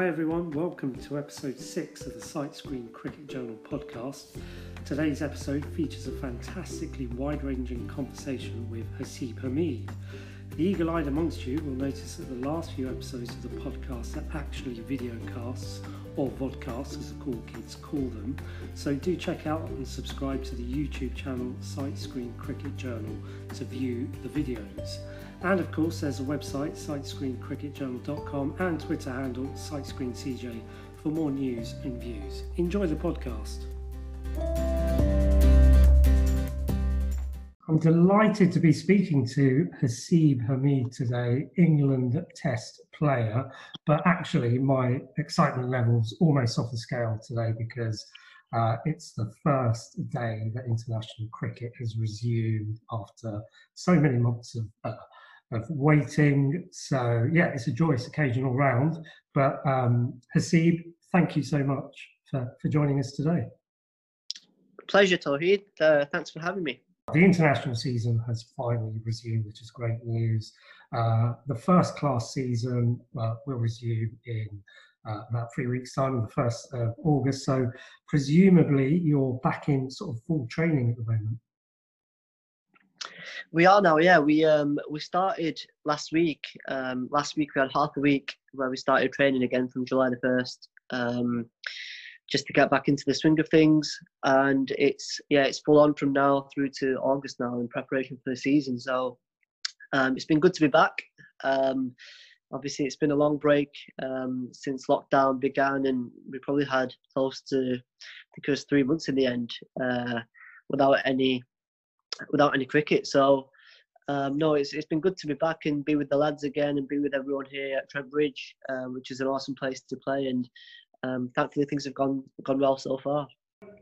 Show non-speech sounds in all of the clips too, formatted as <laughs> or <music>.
Hi everyone, welcome to episode 6 of the Sight Screen Cricket Journal podcast. Today's episode features a fantastically wide ranging conversation with Haseeb Hameed. The eagle eyed amongst you will notice that the last few episodes of the podcast are actually video casts, or vodcasts as the cool kids call them, so do check out and subscribe to the YouTube channel Sight Screen Cricket Journal to view the videos. And of course, there's a website, sightscreencricketjournal.com, and Twitter handle, sightscreencj, for more news and views. Enjoy the podcast. I'm delighted to be speaking to Haseeb Hameed today, England Test player. But actually, my excitement level's almost off the scale today because uh, it's the first day that international cricket has resumed after so many months of uh, of waiting. So yeah, it's a joyous occasion all round. But um, Haseeb, thank you so much for, for joining us today. Pleasure, Tawheed. Uh, thanks for having me. The international season has finally resumed, which is great news. Uh, the first class season uh, will resume in uh, about three weeks' time, on the 1st of August. So, presumably, you're back in sort of full training at the moment. We are now, yeah. We um we started last week. Um, last week we had half a week where we started training again from July the first. Um, just to get back into the swing of things, and it's yeah, it's full on from now through to August now in preparation for the season. So um, it's been good to be back. Um, obviously, it's been a long break um, since lockdown began, and we probably had close to was three months in the end uh, without any without any cricket. So um, no, it's it's been good to be back and be with the lads again and be with everyone here at Trent Bridge, um, which is an awesome place to play. And um, thankfully, things have gone gone well so far.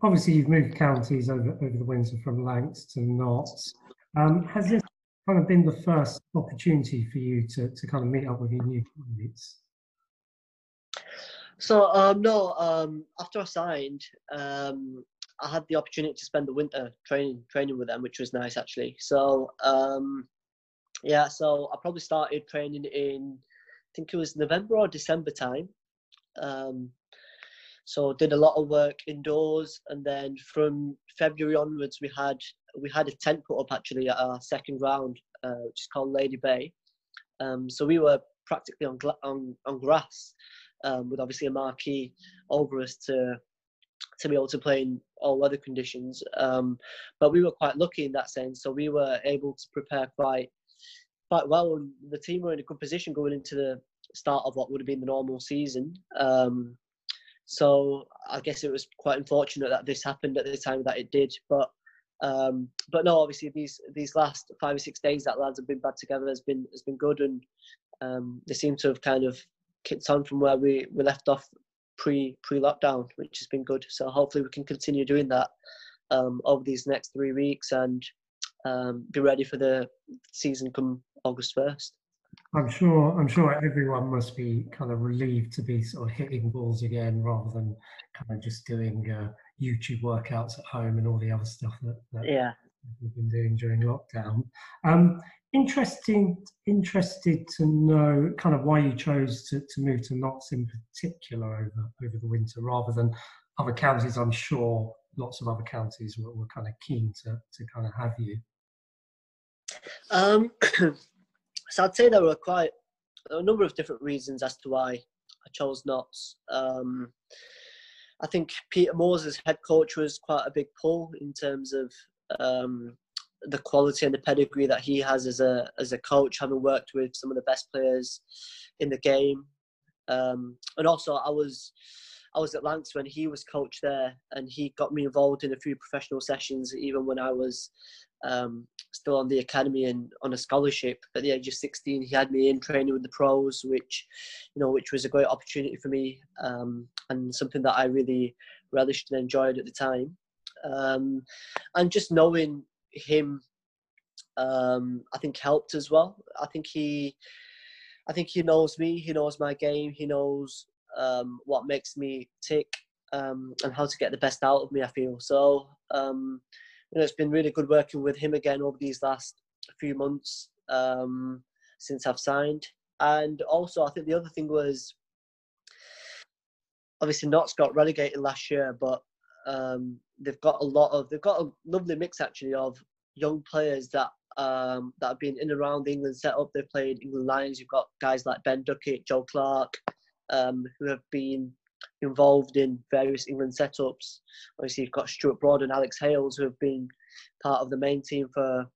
Obviously, you've moved counties over over the winter from Lancs to Notts. Um, has this kind of been the first opportunity for you to to kind of meet up with your new teammates? So um, no, um, after I signed, um, I had the opportunity to spend the winter training training with them, which was nice actually. So um, yeah, so I probably started training in I think it was November or December time. Um, so did a lot of work indoors, and then from February onwards, we had we had a tent put up actually at our second round, uh, which is called Lady Bay. Um, so we were practically on on on grass, um, with obviously a marquee over us to to be able to play in all weather conditions. Um, but we were quite lucky in that sense, so we were able to prepare quite quite well. And the team were in a good position going into the start of what would have been the normal season. Um, so I guess it was quite unfortunate that this happened at the time that it did. But um, but no, obviously these these last five or six days that lads have been back together has been has been good, and um, they seem to have kind of kicked on from where we, we left off pre pre lockdown, which has been good. So hopefully we can continue doing that um, over these next three weeks and um, be ready for the season come August first. I'm sure. I'm sure everyone must be kind of relieved to be sort of hitting balls again, rather than kind of just doing uh, YouTube workouts at home and all the other stuff that, that yeah. we've been doing during lockdown. Um, interesting interested to know kind of why you chose to, to move to Notts in particular over over the winter rather than other counties. I'm sure lots of other counties were, were kind of keen to to kind of have you. Um <clears throat> so i'd say there were quite a number of different reasons as to why i chose Notts. Um i think peter moores head coach was quite a big pull in terms of um the quality and the pedigree that he has as a as a coach, having worked with some of the best players in the game, um, and also I was I was at Lancs when he was coach there, and he got me involved in a few professional sessions, even when I was um, still on the academy and on a scholarship. At the age of 16, he had me in training with the pros, which you know, which was a great opportunity for me, um, and something that I really relished and enjoyed at the time. Um, and just knowing him um, I think helped as well. I think he I think he knows me, he knows my game, he knows um, what makes me tick um, and how to get the best out of me, I feel. So um, you know it's been really good working with him again over these last few months um, since I've signed. And also I think the other thing was obviously Notts got relegated last year, but um, they've got a lot of they've got a lovely mix actually of young players that um, that have been in and around the England setup. They've played England Lions. You've got guys like Ben Duckett, Joe Clarke, um, who have been involved in various England setups. Obviously, you've got Stuart Broad and Alex Hales, who have been part of the main team for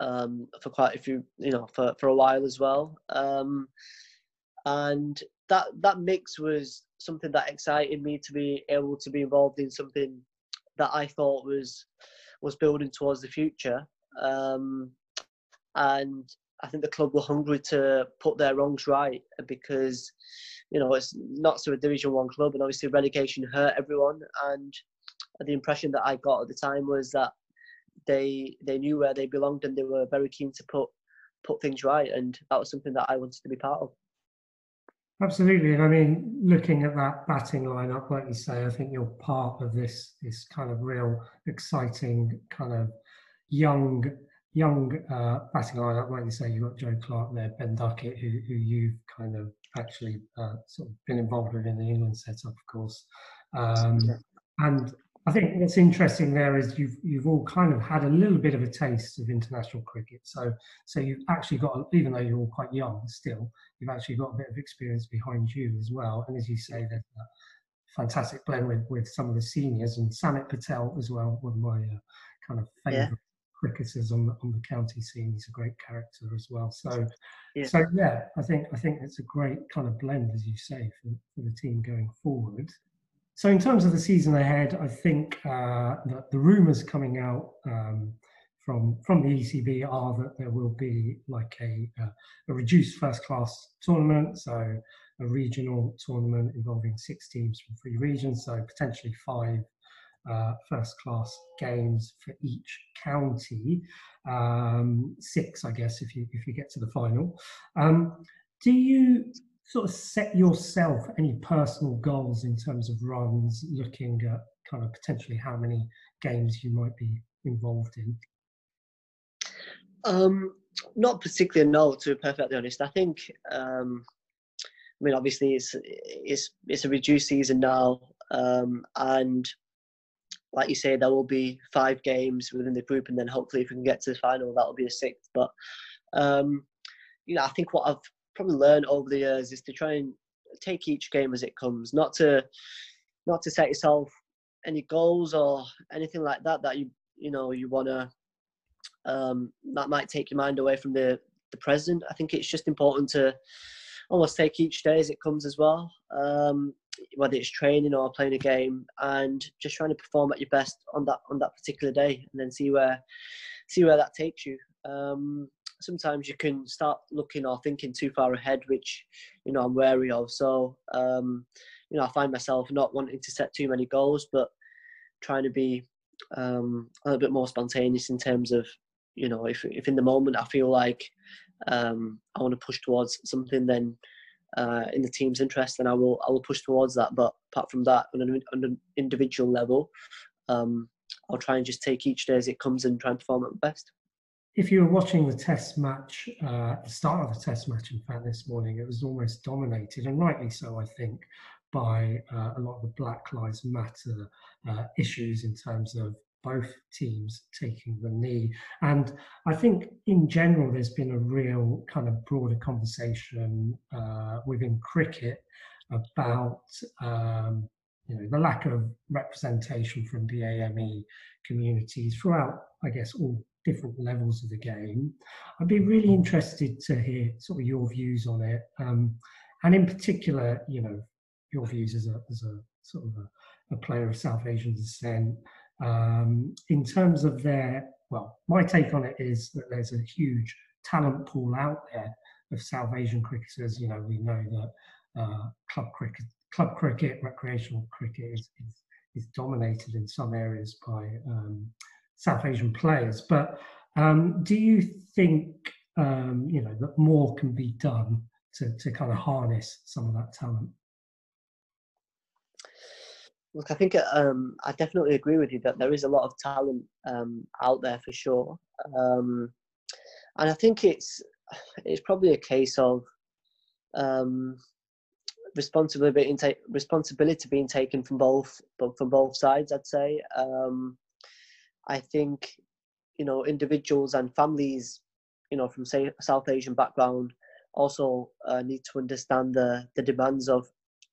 um, for quite a few, you know, for, for a while as well. Um, and that that mix was something that excited me to be able to be involved in something that I thought was was building towards the future. Um, and I think the club were hungry to put their wrongs right because, you know, it's not so a Division One club, and obviously relegation hurt everyone. And the impression that I got at the time was that they they knew where they belonged and they were very keen to put put things right, and that was something that I wanted to be part of. Absolutely, and I mean, looking at that batting lineup, like you say, I think you're part of this this kind of real exciting kind of young young uh, batting lineup. Like you say, you've got Joe Clarke there, Ben Duckett, who who you've kind of actually uh, sort of been involved with in the England setup, of course. Um, and I think what's interesting there is you've you've all kind of had a little bit of a taste of international cricket. So so you've actually got, even though you're all quite young still, you've actually got a bit of experience behind you as well. And as you say, there's a fantastic blend with, with some of the seniors and Samit Patel as well, one of my uh, kind of favourite yeah. cricketers on the, on the county scene. He's a great character as well. So yeah. so yeah, I think I think it's a great kind of blend, as you say, for, for the team going forward. So in terms of the season ahead, I think uh, that the rumours coming out um, from from the ECB are that there will be like a, uh, a reduced first class tournament, so a regional tournament involving six teams from three regions, so potentially five uh, first class games for each county, um, six, I guess, if you if you get to the final. Um, do you sort of set yourself any personal goals in terms of runs, looking at kind of potentially how many games you might be involved in? Um, not particularly, no. To be perfectly honest, I think. Um, I mean, obviously, it's it's it's a reduced season now, um, and like you say, there will be five games within the group, and then hopefully, if we can get to the final, that'll be a sixth. But um, you know, I think what I've probably learned over the years is to try and take each game as it comes, not to not to set yourself any goals or anything like that that you you know you want to um, that might take your mind away from the the present. I think it's just important to almost take each day as it comes as well, um, whether it's training or playing a game, and just trying to perform at your best on that on that particular day, and then see where see where that takes you. Um, sometimes you can start looking or thinking too far ahead, which you know I'm wary of. So um, you know I find myself not wanting to set too many goals, but trying to be um, a little bit more spontaneous in terms of you know if if in the moment I feel like um, I want to push towards something, then uh, in the team's interest, then I will I will push towards that. But apart from that, on an, on an individual level, um, I'll try and just take each day as it comes and try and perform at my best if you were watching the test match, uh, the start of the test match, in fact, this morning, it was almost dominated, and rightly so, I think, by uh, a lot of the Black Lives Matter uh, issues in terms of both teams taking the knee. And I think in general, there's been a real kind of broader conversation uh, within cricket about um, you know the lack of representation from BAME communities throughout, I guess, all different levels of the game. I'd be really interested to hear sort of your views on it, um, and in particular, you know, your views as a as a sort of a, a player of South Asian descent. Um, in terms of their, well, my take on it is that there's a huge talent pool out there of South Asian cricketers. You know, we know that uh, club cricket, club cricket, recreational cricket is, is, is dominated in some areas by um, South Asian players. But um, do you think um, you know that more can be done to to kind of harness some of that talent? Look, I think um, I definitely agree with you that there is a lot of talent um, out there for sure, um, and I think it's it's probably a case of um, responsibility being ta- responsibility being taken from both from both sides. I'd say. Um, I think you know individuals and families, you know, from say South Asian background, also uh, need to understand the the demands of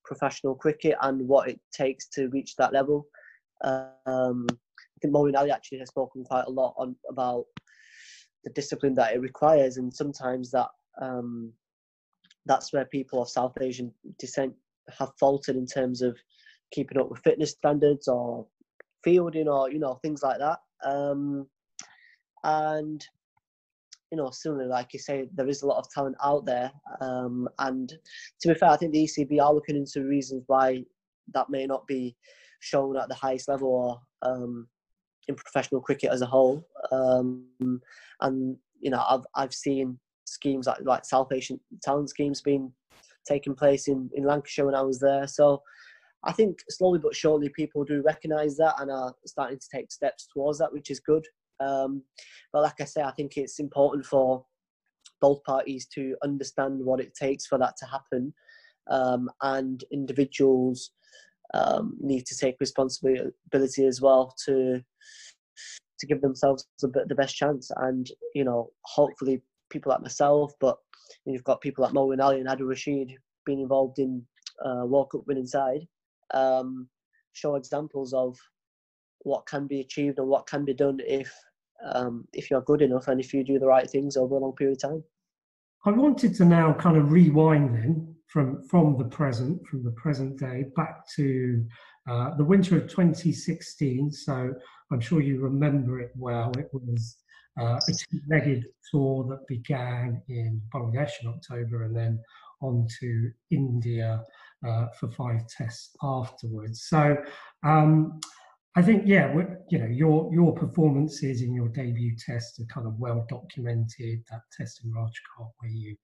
professional cricket and what it takes to reach that level. Um, I think Moeen Ali actually has spoken quite a lot on about the discipline that it requires, and sometimes that um, that's where people of South Asian descent have faltered in terms of keeping up with fitness standards or fielding or you know things like that. Um, and you know, similarly, like you say, there is a lot of talent out there. Um, and to be fair, I think the ECB are looking into reasons why that may not be shown at the highest level or um, in professional cricket as a whole. Um, and you know, I've I've seen schemes like like South Asian talent schemes being taking place in in Lancashire when I was there. So I think slowly but surely people do recognise that and are starting to take steps towards that, which is good. Um, but like I say, I think it's important for both parties to understand what it takes for that to happen, um, and individuals um, need to take responsibility as well to to give themselves the, the best chance. And you know, hopefully, people like myself, but you've got people like Moeen Ali and Adil Rashid being involved in uh, World Cup winning side, um, show examples of what can be achieved and what can be done if um, if you're good enough and if you do the right things over a long period of time. I wanted to now kind of rewind then from from the present, from the present day, back to uh, the winter of 2016. So I'm sure you remember it well. It was uh, a two-legged tour that began in Bangladesh in October and then on to India uh, for five tests afterwards. So um, I think, yeah, you know, your your performances in your debut test are kind of well documented. That test in Rajkot where you,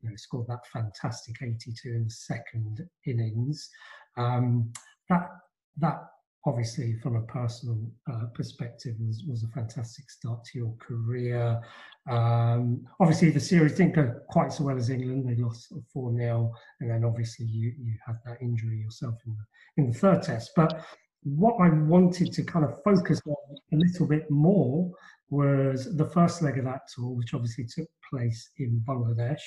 you know, scored that fantastic 82 in the second innings. Um, that that obviously, from a personal uh, perspective, was was a fantastic start to your career. Um, obviously, the series didn't go quite so well as England. They lost four 0 and then obviously you you had that injury yourself in the in the third test, but what I wanted to kind of focus on a little bit more was the first leg of that tour, which obviously took place in Bangladesh.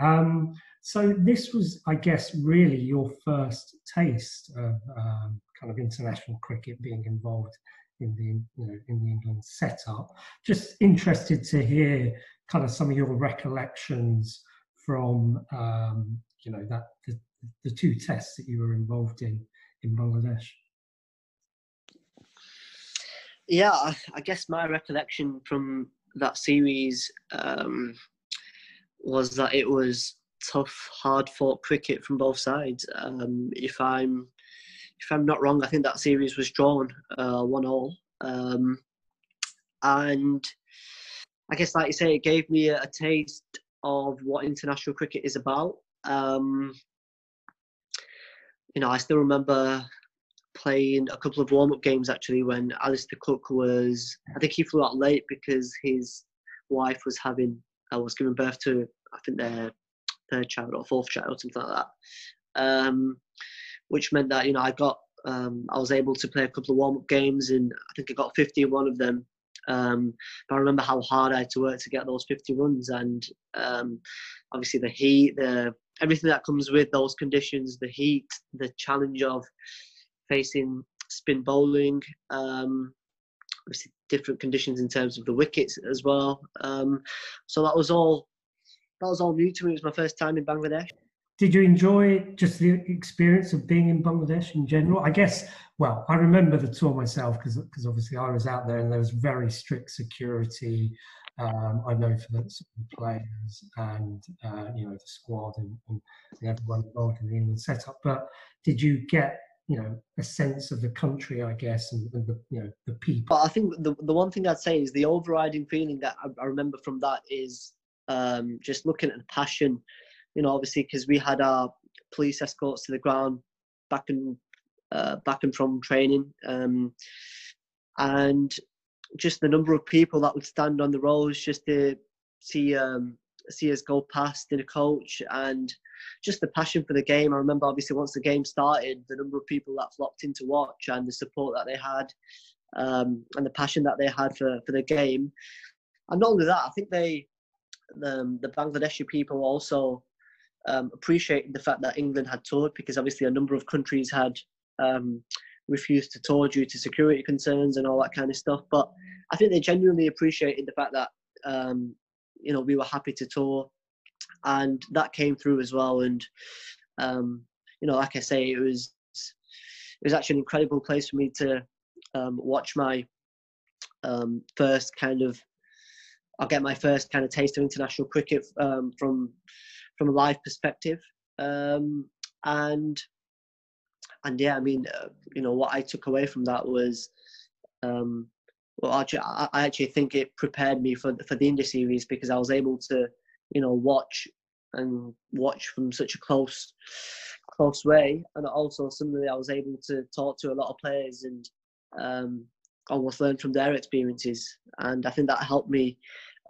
Um, so this was, I guess, really your first taste of um, kind of international cricket being involved in the you know in the England setup. Just interested to hear kind of some of your recollections from um, you know that the, the two tests that you were involved in in Bangladesh yeah, I, I, guess my recollection from that series um, was that it was tough, hard fought cricket from both sides. Um, if I'm if I'm not wrong, I think that series was drawn uh, one all, um, and I guess, like you say, it gave me a, a taste of what international cricket is about. Um, you know, I still remember playing a couple of warm up games actually when Alastair Cook was, I think he flew out late because his wife was having, uh, was giving birth to, I think their third child or fourth child, something like that. Um, which meant that, you know, I got, um, I was able to play a couple of warm up games and I think I got 50 in one of them. Um, but I remember how hard I had to work to get those 50 runs and um, obviously the heat, the everything that comes with those conditions, the heat, the challenge of facing spin bowling. Um, obviously, different conditions in terms of the wickets as well. Um, so that was all that was all new to me. It was my first time in Bangladesh. Did you enjoy just the experience of being in Bangladesh in general? I guess. Well, I remember the tour myself because obviously I was out there and there was very strict security. Um, I know for the, players and uh, you know the squad and, and, everyone involved in the England setup. But did you get you know a sense of the country i guess and, and the you know the people but i think the, the one thing i'd say is the overriding feeling that i, I remember from that is um, just looking at the passion you know obviously because we had our police escorts to the ground back and uh, back and from training um, and just the number of people that would stand on the roads just to see um, see us go past in a coach and just the passion for the game. I remember obviously once the game started, the number of people that flocked in to watch and the support that they had um, and the passion that they had for, for the game. And not only that, I think they, the, the Bangladeshi people also um, appreciated the fact that England had toured because obviously a number of countries had um, refused to tour due to security concerns and all that kind of stuff. But I think they genuinely appreciated the fact that um, you know we were happy to tour, and that came through as well. And um, you know, like I say, it was it was actually an incredible place for me to um, watch my um, first kind of. I'll get my first kind of taste of international cricket um, from from a live perspective, um, and and yeah, I mean, uh, you know, what I took away from that was, um, well, actually, I, I actually think it prepared me for for the India series because I was able to, you know, watch and watch from such a close close way, and also similarly, I was able to talk to a lot of players and um, almost learn from their experiences, and I think that helped me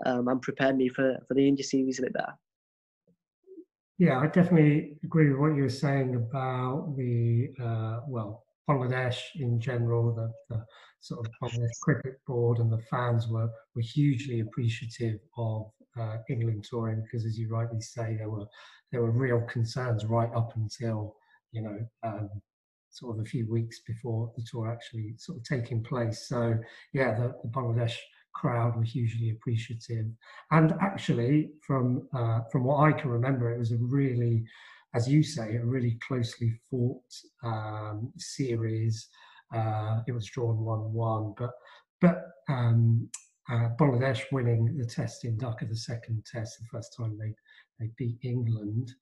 um, and prepared me for for the India series a bit better. Yeah, I definitely agree with what you were saying about the uh, well, Bangladesh in general, the, the, sort of Bangladesh cricket board and the fans were were hugely appreciative of uh, England touring because, as you rightly say, there were there were real concerns right up until you know um, sort of a few weeks before the tour actually sort of taking place. So yeah, the, the Bangladesh crowd were hugely appreciative. And actually, from uh, from what I can remember, it was a really, as you say, a really closely fought um, series. Uh, it was drawn one-one, but but um, uh, Bangladesh winning the test in Dhaka, the second test, the first time they they beat England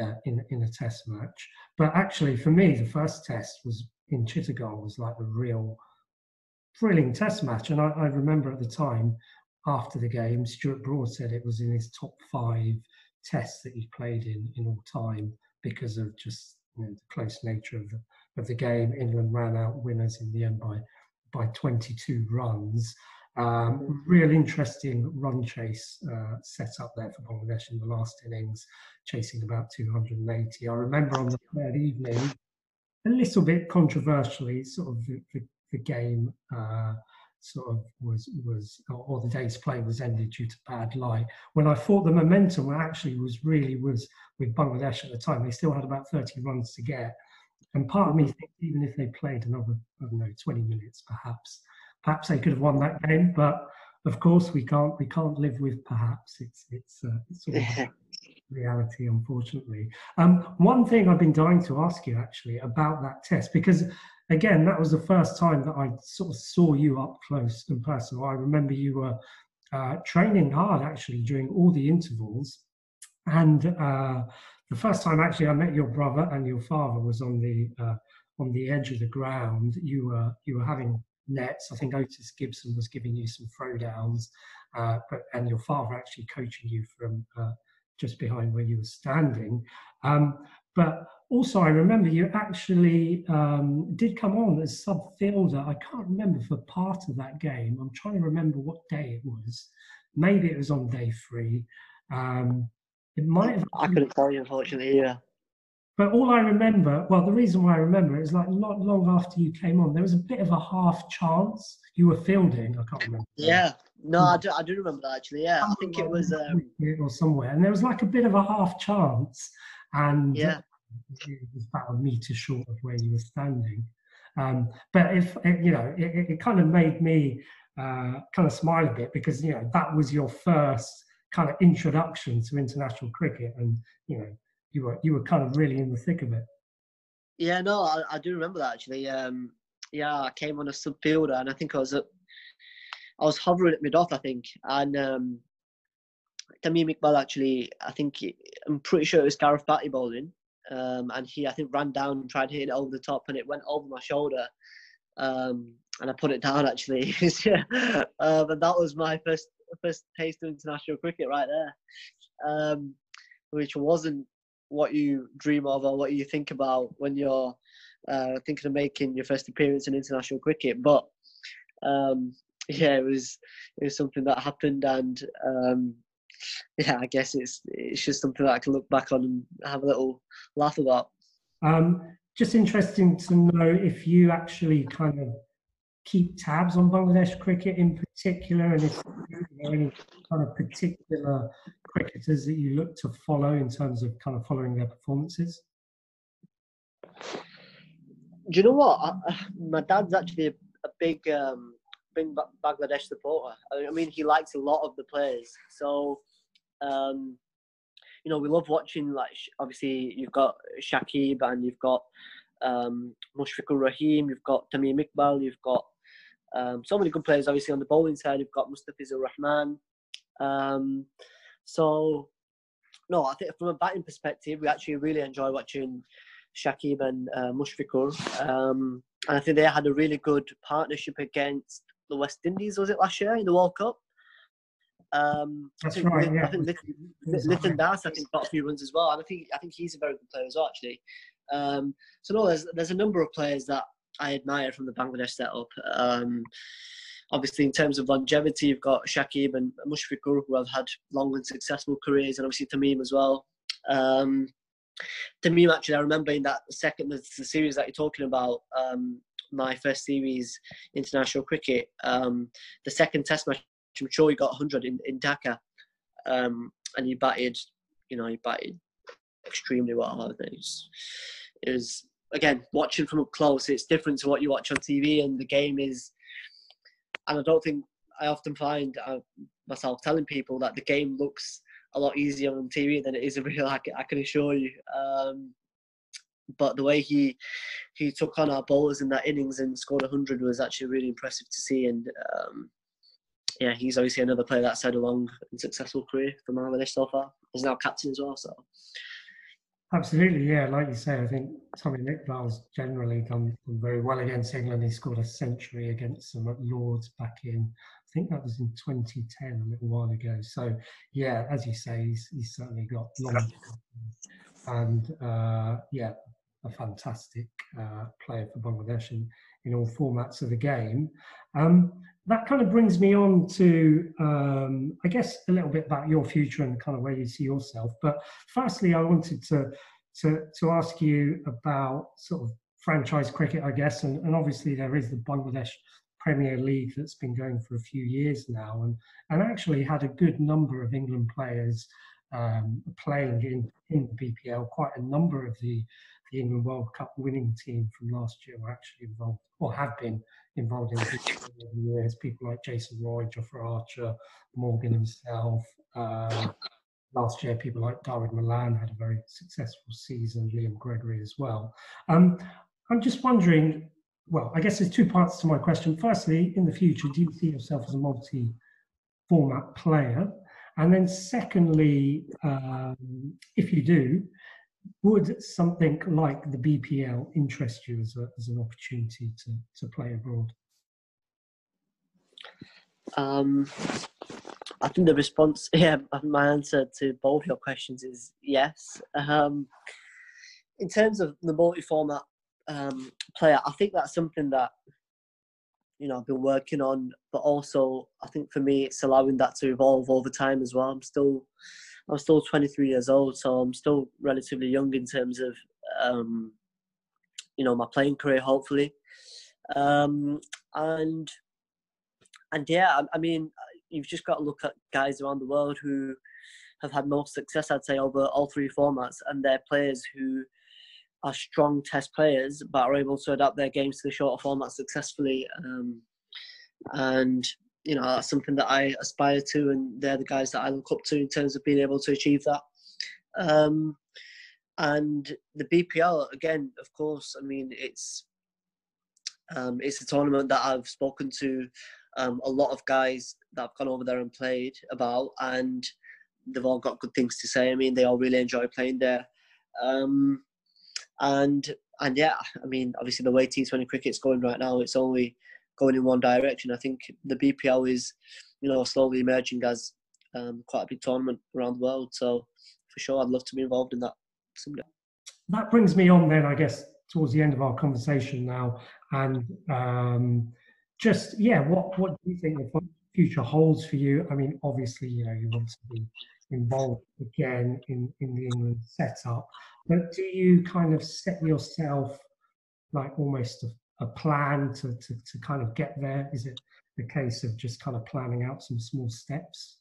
uh, in in a test match. But actually, for me, the first test was in Chittagong was like the real thrilling test match. And I, I, remember at the time, after the game, Stuart Broad said it was in his top five tests that he played in in all time because of just you know, the close nature of the, of the game. England ran out winners in the end by by 22 runs. Um, real interesting run chase uh, set up there for Bangladesh in the last innings, chasing about 280. I remember on the third evening, a little bit controversially, sort of the, the, the game uh, sort of was was or the day's play was ended due to bad light. When I thought the momentum actually was really was with Bangladesh at the time, they still had about 30 runs to get. And part of me thinks even if they played another, I don't know, 20 minutes perhaps, perhaps they could have won that game. But of course we can't we can't live with perhaps. It's it's, uh, it's sort of <laughs> reality, unfortunately. Um, one thing I've been dying to ask you actually about that test because again, that was the first time that I sort of saw you up close and personal. I remember you were uh, training hard actually during all the intervals. And uh, the first time actually I met your brother and your father was on the uh, on the edge of the ground. You were you were having nets. I think Otis Gibson was giving you some throwdowns, uh, but and your father actually coaching you from uh, just behind where you were standing. Um, but also, I remember you actually um, did come on as sub fielder. I can't remember for part of that game. I'm trying to remember what day it was. Maybe it was on day three. Um, it might have. I couldn't tell you, unfortunately. Yeah. But all I remember, well, the reason why I remember it is like not long after you came on, there was a bit of a half chance you were fielding. I can't remember. Yeah, no, I do, I do remember that actually. Yeah, I think it was um... or somewhere, and there was like a bit of a half chance, and yeah, it was about a meter short of where you were standing. Um, but if you know, it, it kind of made me uh, kind of smile a bit because you know that was your first kind of introduction to international cricket, and you know you were you were kind of really in the thick of it. Yeah, no, I, I do remember that actually. Um, yeah, I came on a sub fielder, and I think I was at, I was hovering at mid off, I think, and um, Tamim actually, I think I'm pretty sure it was Gareth Batty bowling, um, and he I think ran down and tried hitting it over the top, and it went over my shoulder, um, and I put it down actually. <laughs> uh, and that was my first first taste of international cricket right there, um, which wasn't what you dream of or what you think about when you're uh, thinking of making your first appearance in international cricket. But um, <laughs> yeah, it was it was something that happened, and um, <laughs> yeah, I guess it's it's just something that I can look back on and have a little laugh about. Um, just interesting to know if you actually kind of keep tabs on Bangladesh cricket in particular, and if there are any kind of particular cricketers that you look to follow in terms of kind of following their performances? Do you know what? I, my dad's actually a, a big um, big Bangladesh supporter. I mean, he likes a lot of the players. So, um, you know, we love watching. Like, obviously, you've got Shakib and you've got um, Mushfiqur Rahim. You've got Tamim Iqbal. You've got um, so many good players. Obviously, on the bowling side, you've got Mustafizur Rahman. Um, so, no, I think from a batting perspective, we actually really enjoy watching Shakib and uh, Mushfiqur. Um, and I think they had a really good partnership against the West Indies, was it last year in the World Cup? Um, That's I think, right. Yeah. I think Litton Das, I think, got a few runs as well, and I think I think he's a very good player as well, actually. Um, so no, there's there's a number of players that I admire from the Bangladesh setup. Um, obviously, in terms of longevity, you've got Shakib and Mushfiqur, who have had long and successful careers, and obviously Tamim as well. Um, Tamim, actually, I remember in that second the, the series that you're talking about, um, my first series international cricket, um, the second Test match, I'm sure he got 100 in, in Dhaka, um, and he batted, you know, he batted extremely well. It was, it was again watching from up close. It's different to what you watch on TV, and the game is. And I don't think I often find uh, myself telling people that the game looks a lot easier on TV than it is in <laughs> real. Can, I can assure you. Um, but the way he he took on our bowlers in that innings and scored 100 was actually really impressive to see. And um, yeah, he's obviously another player that's had a long and successful career for Bangladesh so far. He's now captain as well. So Absolutely, yeah. Like you say, I think Tamim Iqbal's generally done, done very well against England. He scored a century against them at Lords back in, I think that was in 2010, a little while ago. So, yeah, as you say, he's, he's certainly got long and uh, yeah, a fantastic uh, player for Bangladesh in, in all formats of the game. Um, that kind of brings me on to, um, I guess, a little bit about your future and kind of where you see yourself. But firstly, I wanted to to to ask you about sort of franchise cricket, I guess, and, and obviously there is the Bangladesh Premier League that's been going for a few years now, and and actually had a good number of England players um, playing in in the BPL. Quite a number of the the England World Cup winning team from last year were actually involved or have been involved in the years. People like Jason Roy, Jofra Archer, Morgan himself. Um, last year, people like Dawid Malan had a very successful season, Liam Gregory as well. Um, I'm just wondering, well, I guess there's two parts to my question. Firstly, in the future, do you see yourself as a multi format player? And then, secondly, um, if you do, would something like the BPL interest you as, a, as an opportunity to, to play abroad? Um, I think the response, <laughs> yeah, my answer to both your questions is yes. Um, in terms of the multi-format um, player, I think that's something that you know I've been working on, but also I think for me it's allowing that to evolve over time as well. I'm still I'm still 23 years old, so I'm still relatively young in terms of um, you know my playing career, hopefully. Um, and and yeah, I, I, mean, you've just got to look at guys around the world who have had most success, I'd say, over all three formats, and they're players who are strong test players but are able to adapt their games to the shorter format successfully. Um, and you know that's something that I aspire to, and they're the guys that I look up to in terms of being able to achieve that. Um, and the BPL again, of course, I mean it's um, it's a tournament that I've spoken to um, a lot of guys that have gone over there and played about, and they've all got good things to say. I mean, they all really enjoy playing there. Um, and and yeah, I mean, obviously the way T20 cricket's going right now, it's only going in one direction. I think the BPL is, you know, slowly emerging as um, quite a big tournament around the world. So for sure, I'd love to be involved in that someday. That brings me on then, I guess, towards the end of our conversation now, and um, just yeah, what what do you think the future holds for you? I mean, obviously, you know, you want to be involved again in, in the England setup. But do you kind of set yourself like almost a, a plan to, to, to kind of get there? Is it a case of just kind of planning out some small steps?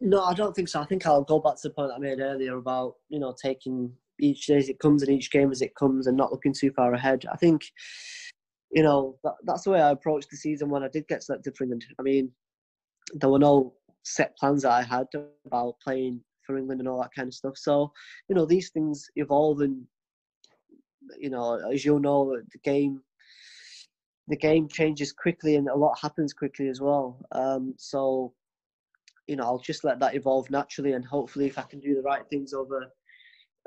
No, I don't think so. I think I'll go back to the point I made earlier about you know taking each day as it comes and each game as it comes and not looking too far ahead. I think you know that, that's the way I approached the season when I did get selected for England. I mean, there were no set plans that I had about playing for England and all that kind of stuff. So you know these things evolve and you know as you know the game the game changes quickly and a lot happens quickly as well. Um, so you know, I'll just let that evolve naturally, and hopefully, if I can do the right things over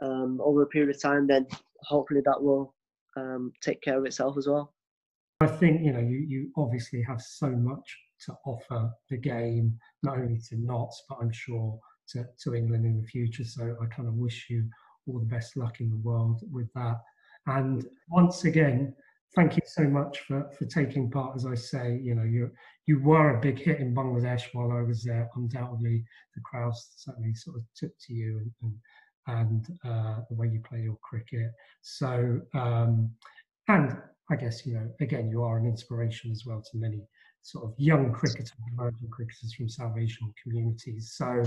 um, over a period of time, then hopefully that will um, take care of itself as well. I think you know you you obviously have so much to offer the game, not only to Notts, but I'm sure to, to England in the future. So I kind of wish you all the best luck in the world with that. And once again, thank you so much for, for taking part. As I say, you know, you you were a big hit in Bangladesh while I was there. Undoubtedly, the crowd certainly sort of took to you and and, and uh, the way you play your cricket. So, um, and I guess you know, again, you are an inspiration as well to many sort of young cricketers, emerging cricketers from South Asian communities. So,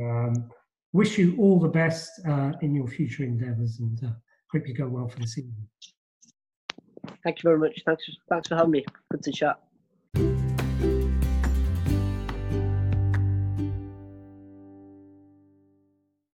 um, wish you all the best uh, in your future endeavours and uh, hope you go well for the season. Thank you very much. Thanks, thanks for having me. Good to chat.